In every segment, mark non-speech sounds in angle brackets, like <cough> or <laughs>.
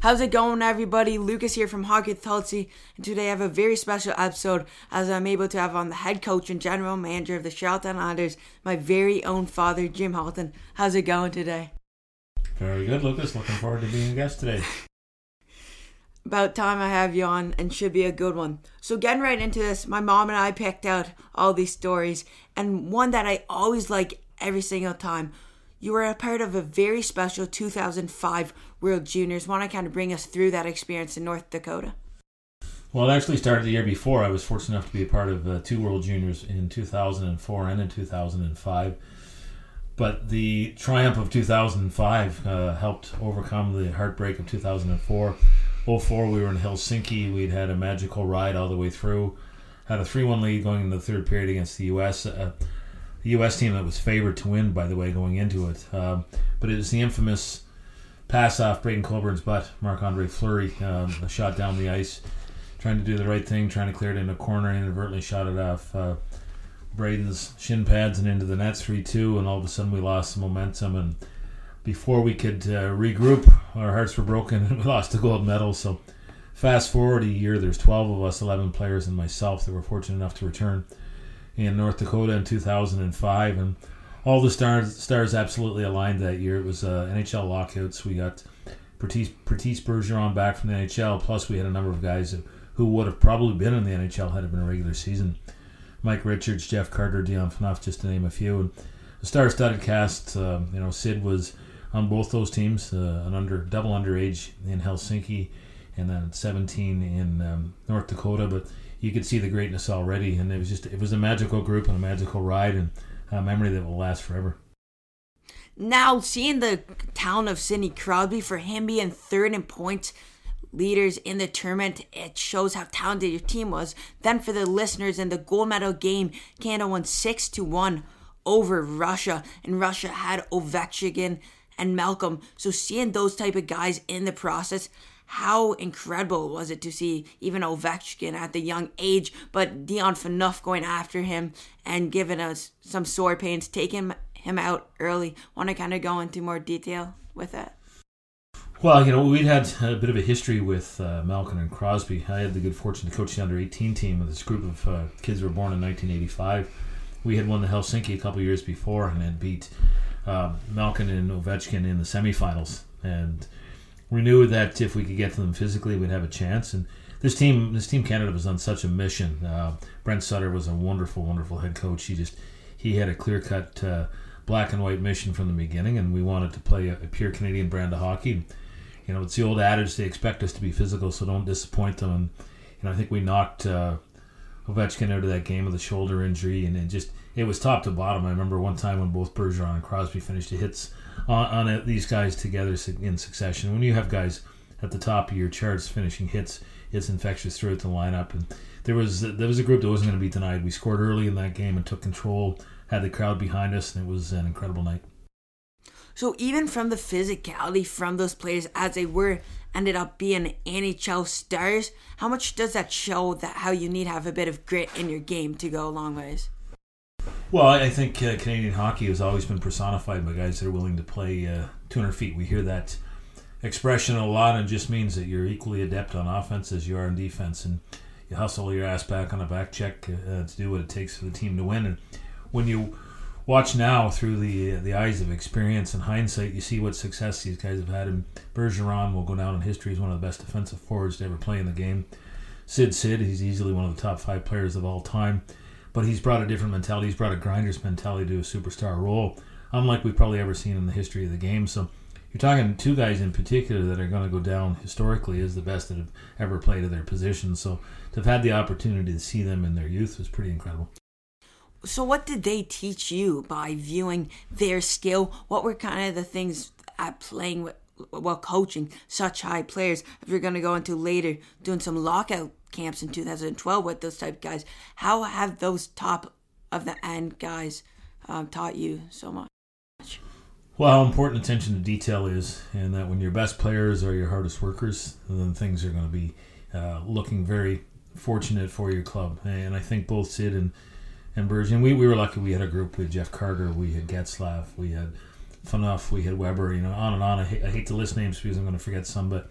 How's it going, everybody? Lucas here from Hockey Hultzy, and today I have a very special episode as I'm able to have on the head coach and general manager of the Charlottetown Islanders, my very own father, Jim Hulton. How's it going today? Very good, Lucas. Looking forward to being a guest today. <laughs> About time I have you on, and should be a good one. So, getting right into this, my mom and I picked out all these stories, and one that I always like every single time you were a part of a very special 2005 World Juniors. Want to kind of bring us through that experience in North Dakota? Well, it actually started the year before. I was fortunate enough to be a part of uh, two World Juniors in 2004 and in 2005. But the triumph of 2005 uh, helped overcome the heartbreak of 2004. 04, we were in Helsinki. We'd had a magical ride all the way through. Had a 3 1 lead going into the third period against the U.S. Uh, the U.S. team that was favored to win, by the way, going into it. Um, but it was the infamous pass off Braydon Coburn's butt, Marc Andre Fleury, um, a shot down the ice, trying to do the right thing, trying to clear it in a corner, inadvertently shot it off uh, Braydon's shin pads and into the net 3 2, and all of a sudden we lost momentum. And before we could uh, regroup, our hearts were broken and <laughs> we lost the gold medal. So, fast forward a year, there's 12 of us, 11 players, and myself that were fortunate enough to return in North Dakota in 2005, and all the stars stars absolutely aligned that year. It was uh, NHL lockouts. We got Patrice, Patrice Bergeron back from the NHL. Plus, we had a number of guys who would have probably been in the NHL had it been a regular season. Mike Richards, Jeff Carter, Dion Phaneuf, just to name a few. And the star-studded cast. Uh, you know, Sid was on both those teams, uh, an under double underage in Helsinki, and then 17 in um, North Dakota. But you could see the greatness already, and it was just it was a magical group and a magical ride and a memory that will last forever. Now, seeing the town of Sidney Crosby for him being third in points leaders in the tournament, it shows how talented your team was. Then for the listeners in the gold medal game, Canada won six to one over Russia, and Russia had Ovechkin and Malkin. So seeing those type of guys in the process how incredible was it to see even Ovechkin at the young age, but Dion Phaneuf going after him and giving us some sore pains, taking him out early. Want to kind of go into more detail with that? Well, you know, we'd had a bit of a history with uh, Malkin and Crosby. I had the good fortune to coach the under 18 team with this group of uh, kids who were born in 1985. We had won the Helsinki a couple years before and had beat uh, Malkin and Ovechkin in the semifinals. And we knew that if we could get to them physically, we'd have a chance. And this team, this team Canada was on such a mission. Uh, Brent Sutter was a wonderful, wonderful head coach. He just he had a clear cut uh, black and white mission from the beginning, and we wanted to play a, a, pure Canadian brand of hockey. You know, it's the old adage: they expect us to be physical, so don't disappoint them. And you know, I think we knocked uh, Ovechkin out of that game with a shoulder injury, and it just it was top to bottom. I remember one time when both Bergeron and Crosby finished the hits on, on a, these guys together in succession. When you have guys at the top of your charts finishing hits, it's infectious throughout the lineup. And there was there was a group that wasn't going to be denied. We scored early in that game and took control, had the crowd behind us, and it was an incredible night. So even from the physicality from those players as they were ended up being NHL stars, how much does that show that how you need to have a bit of grit in your game to go a long ways? Well, I think uh, Canadian hockey has always been personified by guys that are willing to play uh, 200 feet. We hear that expression a lot, and it just means that you're equally adept on offense as you are in defense, and you hustle your ass back on a back check uh, to do what it takes for the team to win. And when you watch now through the uh, the eyes of experience and hindsight, you see what success these guys have had. And Bergeron will go down in history as one of the best defensive forwards to ever play in the game. Sid Sid, he's easily one of the top five players of all time but he's brought a different mentality. He's brought a grinder's mentality to a superstar role, unlike we've probably ever seen in the history of the game. So you're talking two guys in particular that are going to go down historically as the best that have ever played at their position. So to have had the opportunity to see them in their youth was pretty incredible. So what did they teach you by viewing their skill? What were kind of the things at playing with while coaching such high players? If you're going to go into later doing some lockout camps in 2012 with those type guys. How have those top of the end guys um, taught you so much? Well, how important attention to detail is, and that when your best players are your hardest workers, then things are going to be uh, looking very fortunate for your club. And I think both Sid and and Bergeron, we, we were lucky. We had a group with Jeff Carter, we had Getzlaff, we had Phaneuf, we had Weber, you know, on and on. I hate, I hate to list names because I'm going to forget some, but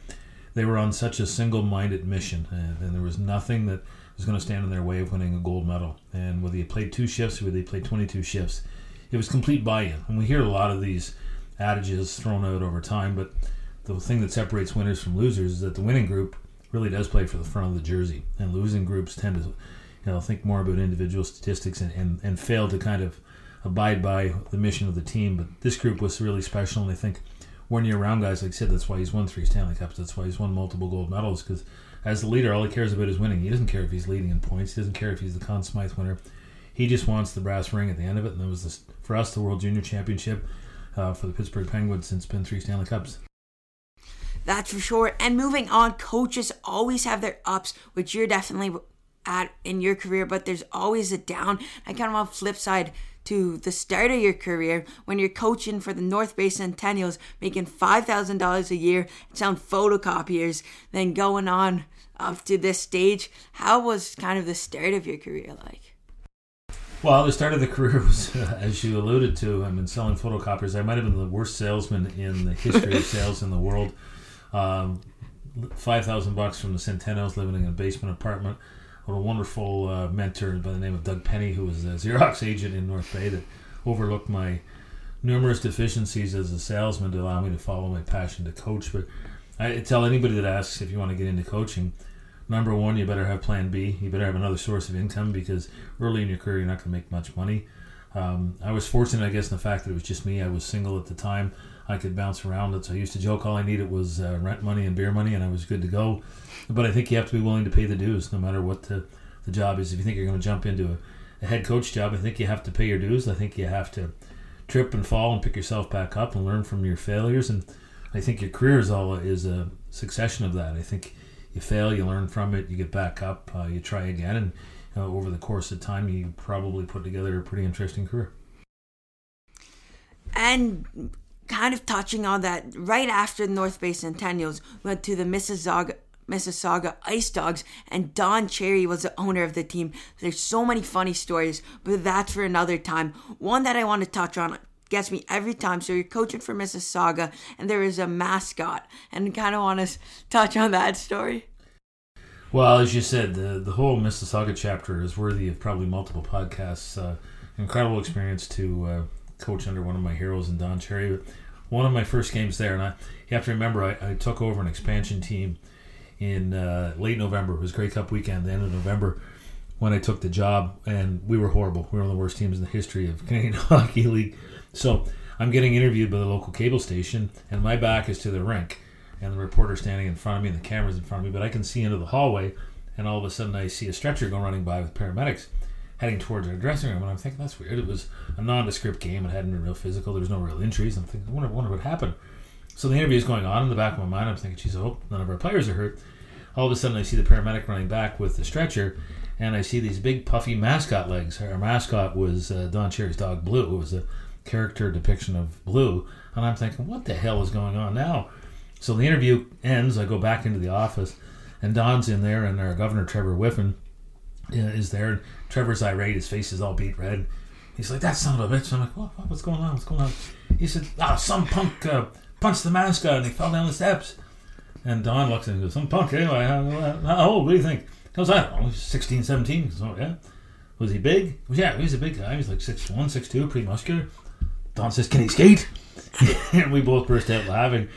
they were on such a single-minded mission, and, and there was nothing that was going to stand in their way of winning a gold medal. And whether you played two shifts or whether you played 22 shifts, it was complete buy-in. And we hear a lot of these adages thrown out over time, but the thing that separates winners from losers is that the winning group really does play for the front of the jersey, and losing groups tend to, you know, think more about individual statistics and, and, and fail to kind of abide by the mission of the team. But this group was really special, and I think when you're around guys like Sid, that's why he's won three Stanley Cups. That's why he's won multiple gold medals. Because as the leader, all he cares about is winning. He doesn't care if he's leading in points. He doesn't care if he's the Conn Smythe winner. He just wants the brass ring at the end of it. And that was this, for us the World Junior Championship uh, for the Pittsburgh Penguins since been three Stanley Cups. That's for sure. And moving on, coaches always have their ups, which you're definitely at in your career, but there's always a down. I kind of on flip side to the start of your career when you're coaching for the North Bay Centennials, making $5,000 a year, selling photocopiers, then going on up to this stage. How was kind of the start of your career like? Well, the start of the career <laughs> was, uh, as you alluded to, I've been selling photocopiers. I might have been the worst salesman in the history of sales in the world. Um, Five thousand bucks from the Centennials, living in a basement apartment a wonderful uh, mentor by the name of Doug Penny, who was a Xerox agent in North Bay that overlooked my numerous deficiencies as a salesman to allow me to follow my passion to coach. But I tell anybody that asks if you want to get into coaching, number one, you better have plan B. You better have another source of income because early in your career, you're not going to make much money. Um, I was fortunate, I guess, in the fact that it was just me. I was single at the time. I could bounce around. It. So I used to joke all I needed was uh, rent money and beer money, and I was good to go. But I think you have to be willing to pay the dues, no matter what the, the job is. If you think you're going to jump into a, a head coach job, I think you have to pay your dues. I think you have to trip and fall and pick yourself back up and learn from your failures. And I think your career is all is a succession of that. I think you fail, you learn from it, you get back up, uh, you try again, and over the course of time, you probably put together a pretty interesting career. And kind of touching on that, right after the North Bay Centennials, went to the Mississauga Mississauga Ice Dogs, and Don Cherry was the owner of the team. There's so many funny stories, but that's for another time. One that I want to touch on gets me every time. So you're coaching for Mississauga, and there is a mascot, and kind of want to touch on that story. Well, as you said, the the whole Mississauga chapter is worthy of probably multiple podcasts. Uh, incredible experience to uh, coach under one of my heroes in Don Cherry. One of my first games there, and I you have to remember I, I took over an expansion team in uh, late November. It was Grey Cup weekend, the end of November, when I took the job, and we were horrible. We were one of the worst teams in the history of <laughs> Canadian Hockey League. So I'm getting interviewed by the local cable station, and my back is to the rink, and the reporter standing in front of me, and the camera's in front of me, but I can see into the hallway, and all of a sudden I see a stretcher go running by with paramedics heading towards our dressing room, and I'm thinking that's weird. It was a nondescript game; it hadn't been real physical. There was no real injuries. I'm thinking, I wonder, wonder what happened. So the interview is going on in the back of my mind. I'm thinking, geez, I hope none of our players are hurt. All of a sudden, I see the paramedic running back with the stretcher, and I see these big puffy mascot legs. Our mascot was uh, Don Cherry's dog Blue. It was a character depiction of Blue, and I'm thinking, what the hell is going on now? So the interview ends. I go back into the office, and Don's in there, and our governor Trevor Whiffen is there. Trevor's irate. His face is all beat red. He's like, "That son of a bitch." I'm like, what, "What's going on? What's going on?" He said, "Ah, oh, some punk uh, punched the mascot and he fell down the steps." And Don looks at him and goes, "Some punk anyway? How, how old? What do you think?" He goes, "I don't know, 16, 17." He goes, "Oh yeah." Was he big? Yeah, he was a big guy. He was like 6'1", 6'2", pretty muscular. Don says, "Can he skate?" <laughs> and we both burst out laughing.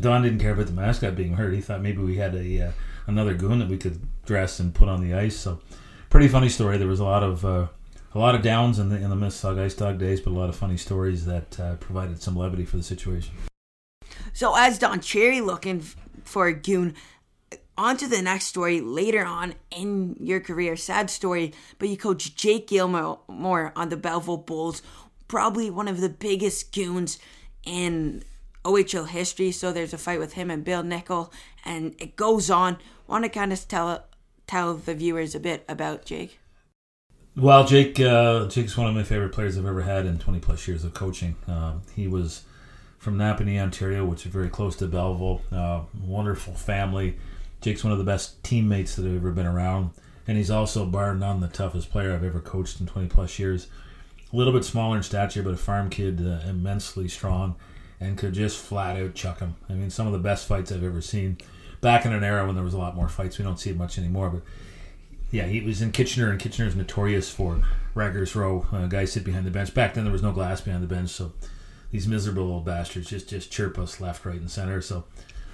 Don didn't care about the mascot being hurt. He thought maybe we had a uh, another goon that we could dress and put on the ice. So pretty funny story. There was a lot of uh, a lot of downs in the in the Mississauga Ice Dog days, but a lot of funny stories that uh, provided some levity for the situation. So as Don Cherry looking for a goon, on to the next story later on in your career. Sad story, but you coach Jake Gilmore on the Belleville Bulls, probably one of the biggest goons in OHL history. So there's a fight with him and Bill Nickel, and it goes on. Want to kind of tell tell the viewers a bit about Jake? Well, Jake, uh, Jake's one of my favorite players I've ever had in 20 plus years of coaching. Uh, he was from Napanee, Ontario, which is very close to Belleville. Uh, wonderful family. Jake's one of the best teammates that I've ever been around, and he's also bar none the toughest player I've ever coached in 20 plus years. A little bit smaller in stature, but a farm kid, uh, immensely strong, and could just flat out chuck him. I mean, some of the best fights I've ever seen back in an era when there was a lot more fights. We don't see it much anymore, but yeah, he was in Kitchener, and Kitchener's notorious for Raggers Row. Uh, guys sit behind the bench. Back then, there was no glass behind the bench, so these miserable old bastards just just chirp us left, right, and center. So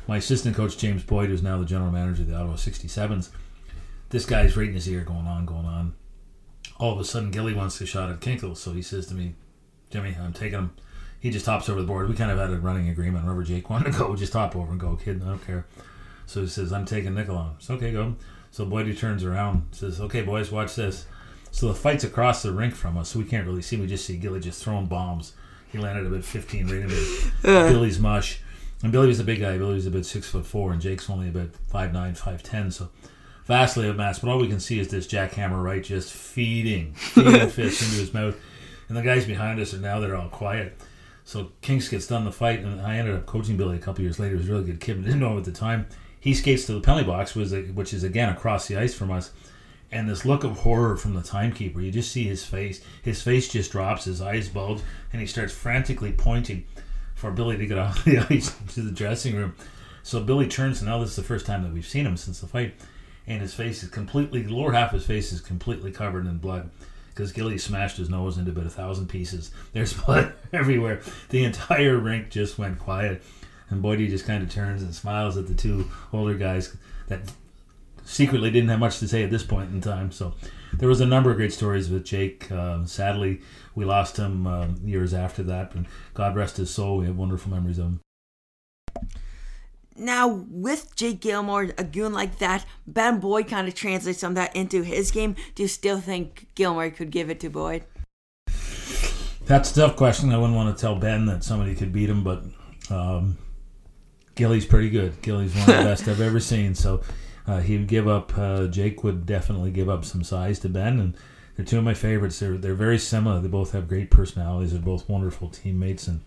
my assistant coach James Boyd, who's now the general manager of the Ottawa 67s, this guy's right in his ear, going on, going on. All of a sudden, Gilly wants to shot at Kinkle, so he says to me, "Jimmy, I'm taking him." He just hops over the board. We kind of had a running agreement. Whenever Jake wanted to go, just hop over and go, kid. I don't care. So he says, "I'm taking Nickel on." So okay, go. So Boyd turns around, says, "Okay, boys, watch this." So the fight's across the rink from us, so we can't really see. We just see Gilly just throwing bombs. He landed about 15 right into uh. Billy's mush. And Billy was a big guy. Billy was about six foot four, and Jake's only about five nine, five ten. So vastly outmatched. But all we can see is this jackhammer right just feeding, feeding <laughs> fists into his mouth. And the guys behind us are now they're all quiet. So Kinks gets done the fight, and I ended up coaching Billy a couple years later. He was a really good kid, but didn't know him at the time. He skates to the penalty box, which is again across the ice from us and this look of horror from the timekeeper. You just see his face. His face just drops, his eyes bulge, and he starts frantically pointing for Billy to get off the <laughs> ice to the dressing room. So Billy turns, and now this is the first time that we've seen him since the fight, and his face is completely, the lower half of his face is completely covered in blood because Gilly smashed his nose into about a thousand pieces. There's <laughs> blood everywhere. The entire rink just went quiet. And Boydie just kind of turns and smiles at the two older guys that secretly didn't have much to say at this point in time. So there was a number of great stories with Jake. Uh, sadly, we lost him uh, years after that, and God rest his soul. We have wonderful memories of him. Now, with Jake Gilmore, a goon like that, Ben Boyd kind of translates some of that into his game. Do you still think Gilmore could give it to Boyd? That's a tough question. I wouldn't want to tell Ben that somebody could beat him, but um, Gilly's pretty good. Gilly's one of the best I've ever seen. So uh, he would give up. Uh, Jake would definitely give up some size to Ben, and they're two of my favorites. They're they're very similar. They both have great personalities. They're both wonderful teammates, and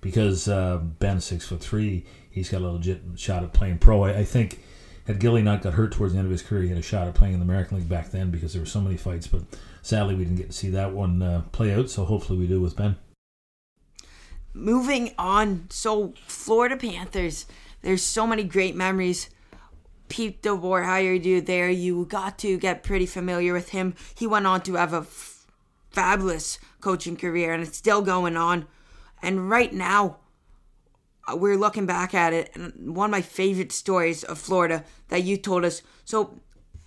because uh, Ben's six foot three, he's got a legit shot at playing pro. I, I, think had Gilly not got hurt towards the end of his career, he had a shot at playing in the American League back then because there were so many fights. But sadly, we didn't get to see that one uh, play out. So hopefully, we do with Ben. Moving on, so Florida Panthers. There's so many great memories Pete DeBoer hired you there, you got to get pretty familiar with him. He went on to have a f- fabulous coaching career, and it's still going on. And right now, uh, we're looking back at it, and one of my favorite stories of Florida that you told us. So,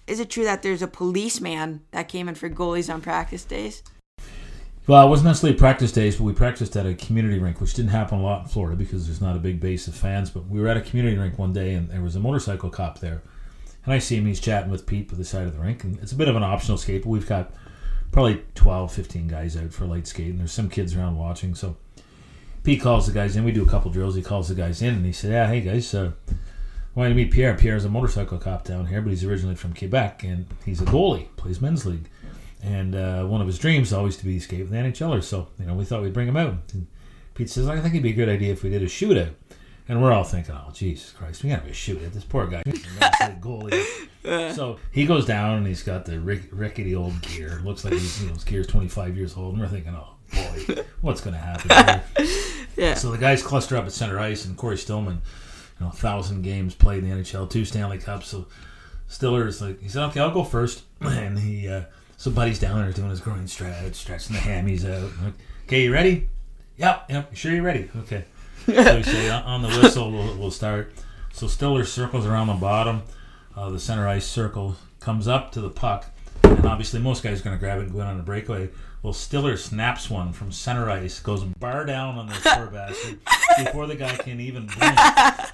is it true that there's a policeman that came in for goalies on practice days? Well, it wasn't necessarily practice days, but we practiced at a community rink, which didn't happen a lot in Florida because there's not a big base of fans. But we were at a community rink one day, and there was a motorcycle cop there. And I see him, he's chatting with Pete at the side of the rink. And it's a bit of an optional skate, but we've got probably 12, 15 guys out for light skate, and there's some kids around watching. So Pete calls the guys in. We do a couple drills. He calls the guys in, and he said, Yeah, hey guys, uh, I wanted to meet Pierre. Pierre Pierre's a motorcycle cop down here, but he's originally from Quebec, and he's a goalie, plays men's league. And uh, one of his dreams always to be escape with the NHLers. So, you know, we thought we'd bring him out. And Pete says, I think it'd be a good idea if we did a shootout. And we're all thinking, oh, Jesus Christ, we got to be a shootout. This poor guy. goalie. <laughs> so he goes down and he's got the rick- rickety old gear. Looks like he's, you know, his gear's 25 years old. And we're thinking, oh, boy, what's going to happen here? <laughs> yeah. So the guys cluster up at center ice, and Cory Stillman, you know, thousand games played in the NHL, two Stanley Cups. So Stiller's like, he said, okay, I'll go first. <clears throat> And he, uh, so Buddy's down there doing his groin stretch, stretching the hammies out. Okay, you ready? Yep, yep. Sure you're ready? Okay. so we say on the whistle, we'll, we'll start. So Stiller circles around the bottom. Uh, the center ice circle comes up to the puck, and obviously most guys are going to grab it and go in on a breakaway. Well, Stiller snaps one from center ice, goes bar down on the poor bastard before the guy can even blink.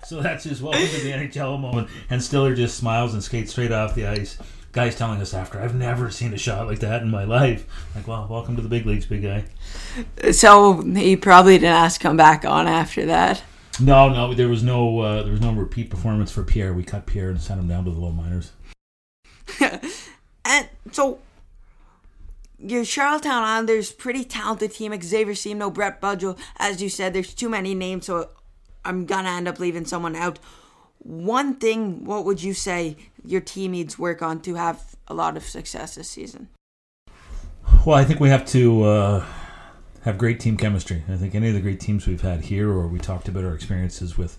So that's his welcome to the NHL moment, and Stiller just smiles and skates straight off the ice guys telling us after, I've never seen a shot like that in my life. Like, well, welcome to the big leagues, big guy. So he probably didn't ask come back on after that. No, no, there was no uh, there was no repeat performance for Pierre. We cut Pierre and sent him down to the low minors. <laughs> and so your Charlottetown Islanders, pretty talented team. Xavier Simo, Brett Budgell. As you said, there's too many names, so I'm gonna end up leaving someone out. One thing, what would you say your team needs work on to have a lot of success this season? Well, I think we have to uh, have great team chemistry. I think any of the great teams we've had here, or we talked about our experiences with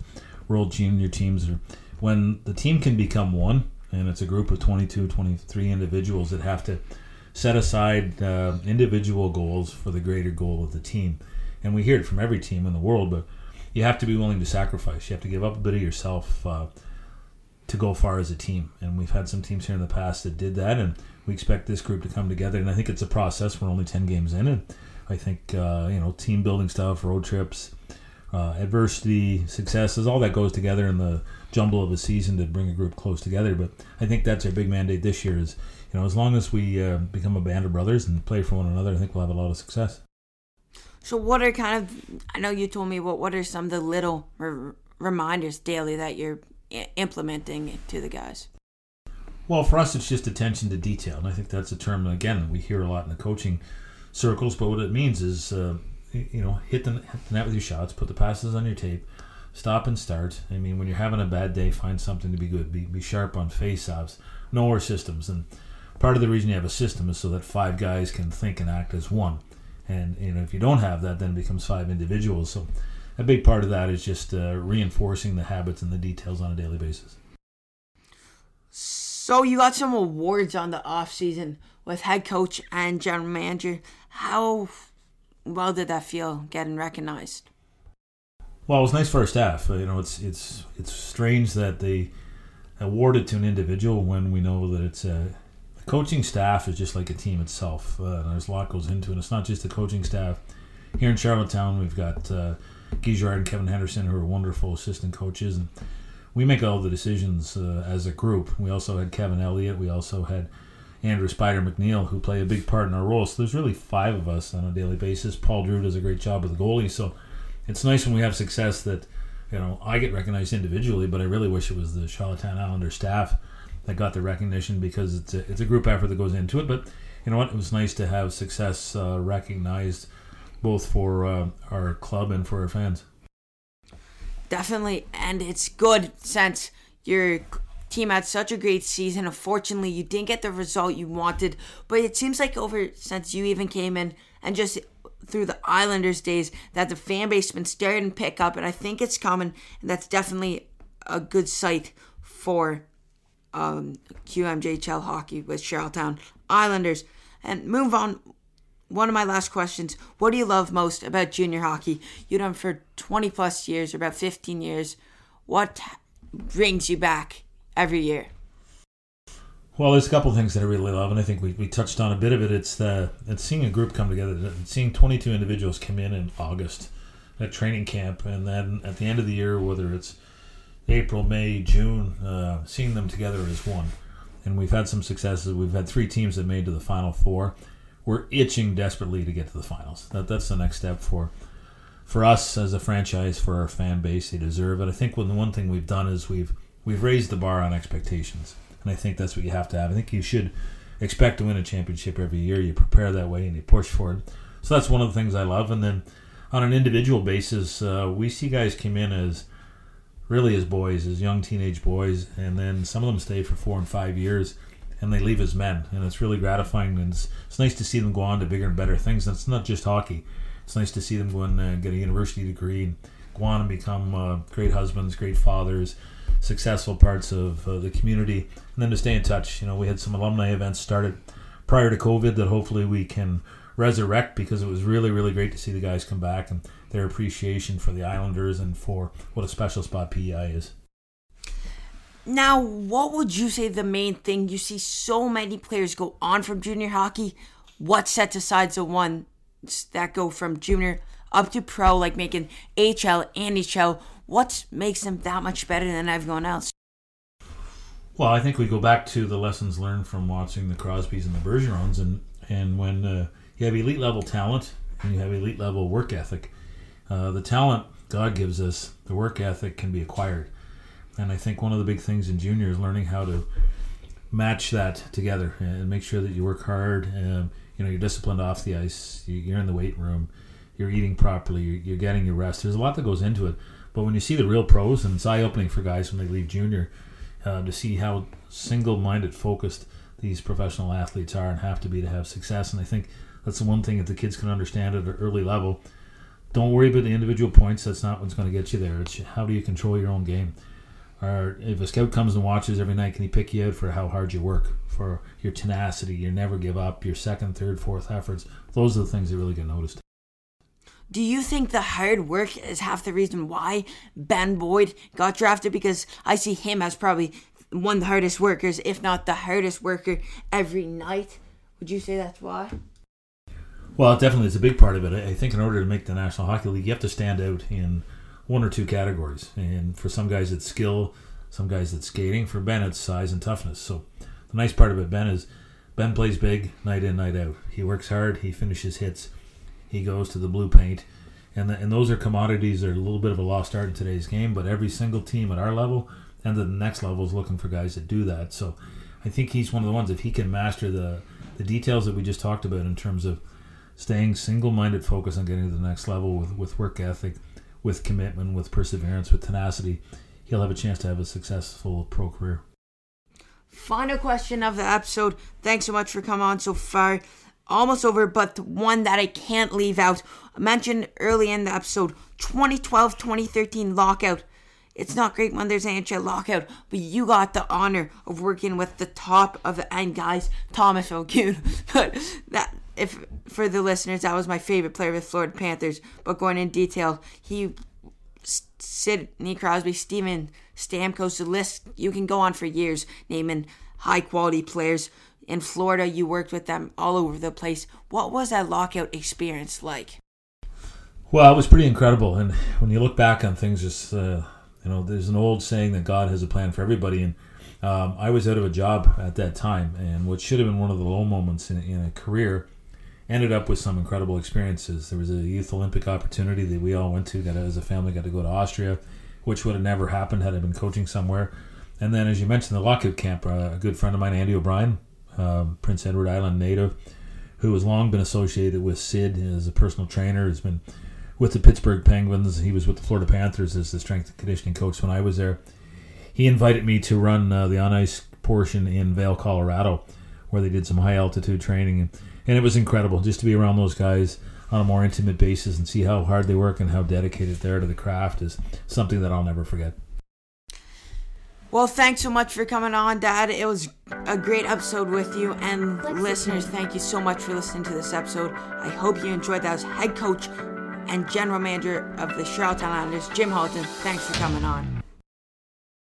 World Junior teams, or when the team can become one, and it's a group of 22, 23 individuals that have to set aside uh, individual goals for the greater goal of the team. And we hear it from every team in the world, but you have to be willing to sacrifice. You have to give up a bit of yourself uh, to go far as a team. And we've had some teams here in the past that did that, and we expect this group to come together. And I think it's a process. We're only 10 games in, and I think, uh, you know, team building stuff, road trips, uh, adversity, successes, all that goes together in the jumble of a season to bring a group close together. But I think that's our big mandate this year is, you know, as long as we uh, become a band of brothers and play for one another, I think we'll have a lot of success. So, what are kind of, I know you told me, what, what are some of the little reminders daily that you're I- implementing to the guys? Well, for us, it's just attention to detail. And I think that's a term, again, we hear a lot in the coaching circles. But what it means is, uh, you know, hit the, hit the net with your shots, put the passes on your tape, stop and start. I mean, when you're having a bad day, find something to be good. Be, be sharp on face-offs. Know our systems. And part of the reason you have a system is so that five guys can think and act as one. And you know, if you don't have that, then it becomes five individuals. So a big part of that is just uh, reinforcing the habits and the details on a daily basis. So you got some awards on the off season with head coach and general manager. How well did that feel getting recognized? Well, it was nice for our staff. You know, it's it's it's strange that they award it to an individual when we know that it's a the coaching staff is just like a team itself. Uh, there's a lot goes into it. It's not just the coaching staff. Here in Charlottetown, we've got uh, and Kevin Henderson, who are wonderful assistant coaches, and we make all the decisions uh, as a group. We also had Kevin Elliott. We also had Andrew Spider McNeil, who play a big part in our role. So there's really five of us on a daily basis. Paul Drew does a great job with the goalie. So it's nice when we have success that you know I get recognized individually, but I really wish it was the Charlottetown Islander staff that got the recognition because it's a, it's a group effort that goes into it. But you know what? It was nice to have success uh, recognized both for uh, our club and for our fans. Definitely, and it's good since your team had such a great season. Unfortunately, you didn't get the result you wanted, but it seems like over since you even came in and just through the Islanders days that the fan base has been starting to pick up, and I think it's coming, and that's definitely a good sight for um, QMJHL hockey with Charlottetown Islanders. And move on. One of my last questions: What do you love most about junior hockey? You've done for twenty plus years, or about fifteen years. What brings you back every year? Well, there's a couple things that I really love, and I think we, we touched on a bit of it. It's the it's seeing a group come together, seeing 22 individuals come in in August at training camp, and then at the end of the year, whether it's April, May, June, uh, seeing them together as one. And we've had some successes. We've had three teams that made to the final four. We're itching desperately to get to the finals. That that's the next step for for us as a franchise, for our fan base. They deserve it. I think the one thing we've done is we've we've raised the bar on expectations, and I think that's what you have to have. I think you should expect to win a championship every year. You prepare that way and you push for it. So that's one of the things I love. And then on an individual basis, uh, we see guys come in as really as boys, as young teenage boys, and then some of them stay for four and five years, and they leave as men, and it's really gratifying. And it's, it's nice to see them go on to bigger and better things. And it's not just hockey; it's nice to see them go and uh, get a university degree, and go on and become uh, great husbands, great fathers, successful parts of uh, the community, and then to stay in touch. You know, we had some alumni events started prior to COVID that hopefully we can resurrect because it was really, really great to see the guys come back and their appreciation for the Islanders and for what a special spot PEI is. Now, what would you say the main thing you see so many players go on from junior hockey? What sets aside the ones that go from junior up to pro, like making HL and HL? What makes them that much better than everyone else? Well, I think we go back to the lessons learned from watching the Crosbys and the Bergerons, and and when uh, you have elite level talent and you have elite level work ethic, uh, the talent God gives us, the work ethic can be acquired. And I think one of the big things in junior is learning how to match that together and make sure that you work hard. Um, you know, you're disciplined off the ice. You're in the weight room. You're eating properly. You're, you're getting your rest. There's a lot that goes into it. But when you see the real pros, and it's eye opening for guys when they leave junior uh, to see how single minded focused these professional athletes are and have to be to have success. And I think that's the one thing that the kids can understand at an early level don't worry about the individual points. That's not what's going to get you there. It's how do you control your own game. Or if a scout comes and watches every night, can he pick you out for how hard you work, for your tenacity, you never give up, your second, third, fourth efforts? Those are the things that really get noticed. Do you think the hard work is half the reason why Ben Boyd got drafted? Because I see him as probably one of the hardest workers, if not the hardest worker every night. Would you say that's why? Well, definitely, it's a big part of it. I think in order to make the National Hockey League, you have to stand out in one or two categories. And for some guys, it's skill. Some guys, it's skating. For Ben, it's size and toughness. So the nice part about Ben is Ben plays big night in, night out. He works hard. He finishes hits. He goes to the blue paint. And, the, and those are commodities that are a little bit of a lost art in today's game. But every single team at our level and the next level is looking for guys that do that. So I think he's one of the ones, if he can master the, the details that we just talked about in terms of staying single-minded focus on getting to the next level with, with work ethic with commitment with perseverance with tenacity he'll have a chance to have a successful pro career. Final question of the episode. Thanks so much for coming on so far. Almost over but one that i can't leave out. I mentioned early in the episode 2012-2013 lockout. It's not great when there's an NHL lockout, but you got the honor of working with the top of the end guys, Thomas O'Goon. <laughs> But that if for the listeners, that was my favorite player with Florida Panthers. But going in detail, he Sidney Crosby, Steven Stamkos, the list you can go on for years naming high quality players. In Florida, you worked with them all over the place. What was that lockout experience like? Well, it was pretty incredible. And when you look back on things, just uh, you know, there's an old saying that God has a plan for everybody, and um, I was out of a job at that time, and what should have been one of the low moments in, in a career ended up with some incredible experiences. There was a youth Olympic opportunity that we all went to. Got as a family got to go to Austria, which would have never happened had I been coaching somewhere. And then, as you mentioned, the lockout camp. Uh, a good friend of mine, Andy O'Brien, um, Prince Edward Island native, who has long been associated with Sid as a personal trainer, has been with the Pittsburgh Penguins. He was with the Florida Panthers as the strength and conditioning coach when I was there. He invited me to run uh, the on ice portion in Vail, Colorado, where they did some high altitude training. And and it was incredible just to be around those guys on a more intimate basis and see how hard they work and how dedicated they are to the craft is something that I'll never forget. Well, thanks so much for coming on, Dad. It was a great episode with you. And listeners, thank you so much for listening to this episode. I hope you enjoyed that as head coach and general manager of the Charlottetown Islanders, Jim Hulton. Thanks for coming on.